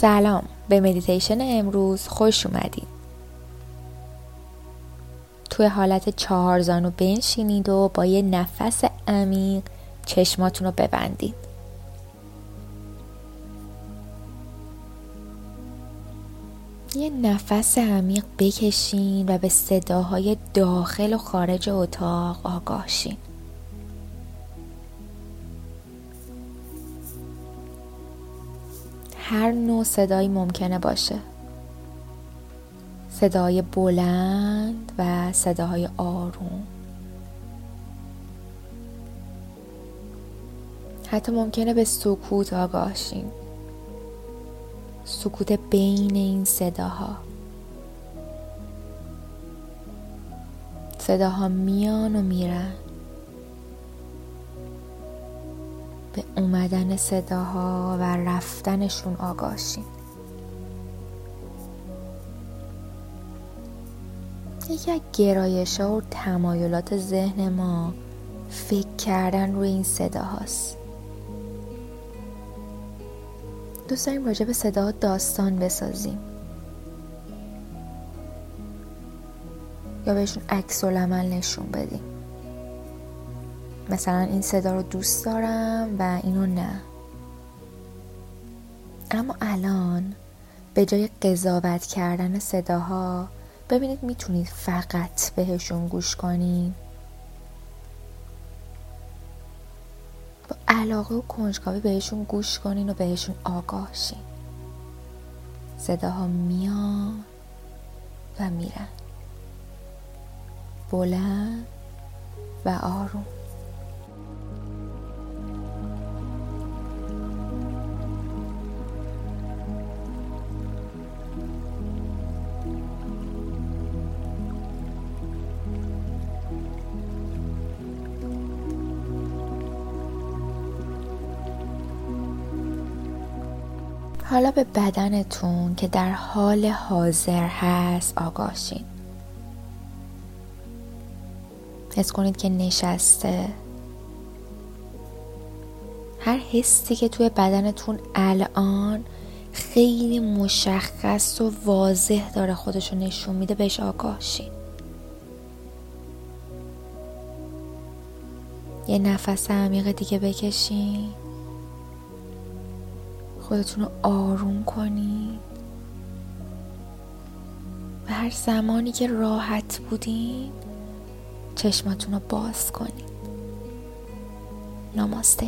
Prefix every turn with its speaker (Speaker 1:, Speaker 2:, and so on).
Speaker 1: سلام. به مدیتیشن امروز خوش اومدید توی حالت چهار زانو بنشینید و با یه نفس عمیق چشماتون رو ببندید یه نفس عمیق بکشین و به صداهای داخل و خارج اتاق آگاه شین. هر نوع صدایی ممکنه باشه. صدای بلند و صداهای آروم. حتی ممکنه به سکوت آگاهشین. سکوت بین این صداها. صداها میان و میرن. به اومدن صداها و رفتنشون آگاهشین. یکی از گرایش ها و تمایلات ذهن ما فکر کردن روی این صداهاست دوست داریم راجع به صداها داستان بسازیم. یا بهشون عکس نشون بدیم. مثلا این صدا رو دوست دارم و اینو نه. اما الان به جای قضاوت کردن صداها ببینید می‌تونید فقط بهشون گوش کنید با علاقه و کنجکاوی بهشون گوش کنین و بهشون آگاه شین. صداها میان و میرن. بلند و آروم. حالا به بدنتون که در حال حاضر هست آگاهشین. حس کنید که نشسته. هر حسی که توی بدنتون الان خیلی مشخص و واضح داره خودشو نشون میده بهش آگاه شین یه نفس عمیق دیگه بکشین. خودتون رو آروم کنید. و هر زمانی که راحت بودین چشماتون رو باز کنید. نماسته.